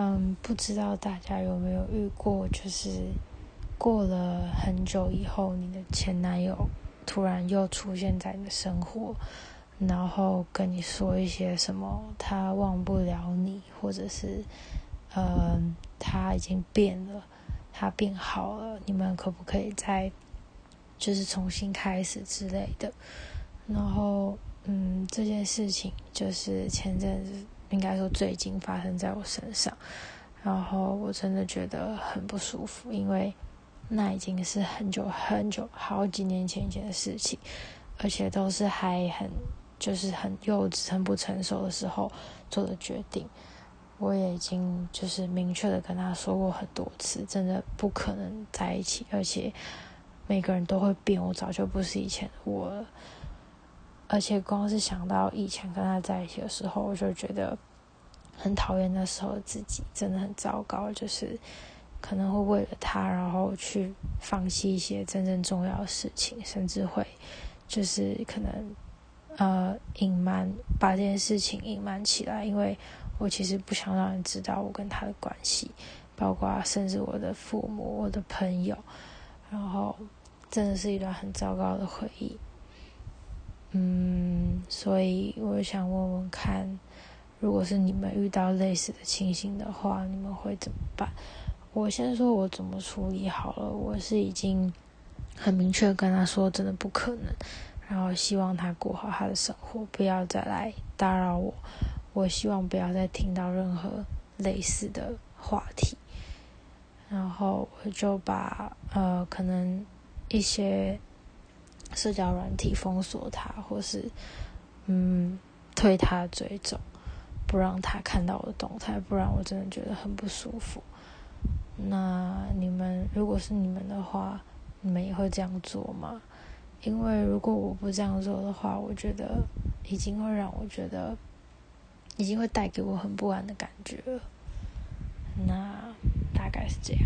嗯，不知道大家有没有遇过，就是过了很久以后，你的前男友突然又出现在你的生活，然后跟你说一些什么，他忘不了你，或者是，嗯，他已经变了，他变好了，你们可不可以再，就是重新开始之类的？然后，嗯，这件事情就是前阵子。应该说最近发生在我身上，然后我真的觉得很不舒服，因为那已经是很久很久好几年前以前的事情，而且都是还很就是很幼稚、很不成熟的时候做的决定。我也已经就是明确的跟他说过很多次，真的不可能在一起，而且每个人都会变，我早就不是以前我了。而且光是想到以前跟他在一起的时候，我就觉得很讨厌那时候的自己，真的很糟糕。就是可能会为了他，然后去放弃一些真正重要的事情，甚至会就是可能呃隐瞒把这件事情隐瞒起来，因为我其实不想让人知道我跟他的关系，包括甚至我的父母、我的朋友，然后真的是一段很糟糕的回忆。嗯，所以我想问问看，如果是你们遇到类似的情形的话，你们会怎么办？我先说我怎么处理好了。我是已经很明确跟他说，真的不可能，然后希望他过好他的生活，不要再来打扰我。我希望不要再听到任何类似的话题。然后我就把呃，可能一些。社交软体封锁他，或是嗯推他追走，不让他看到我的动态，不然我真的觉得很不舒服。那你们如果是你们的话，你们也会这样做吗？因为如果我不这样做的话，我觉得已经会让我觉得，已经会带给我很不安的感觉了。那大概是这样。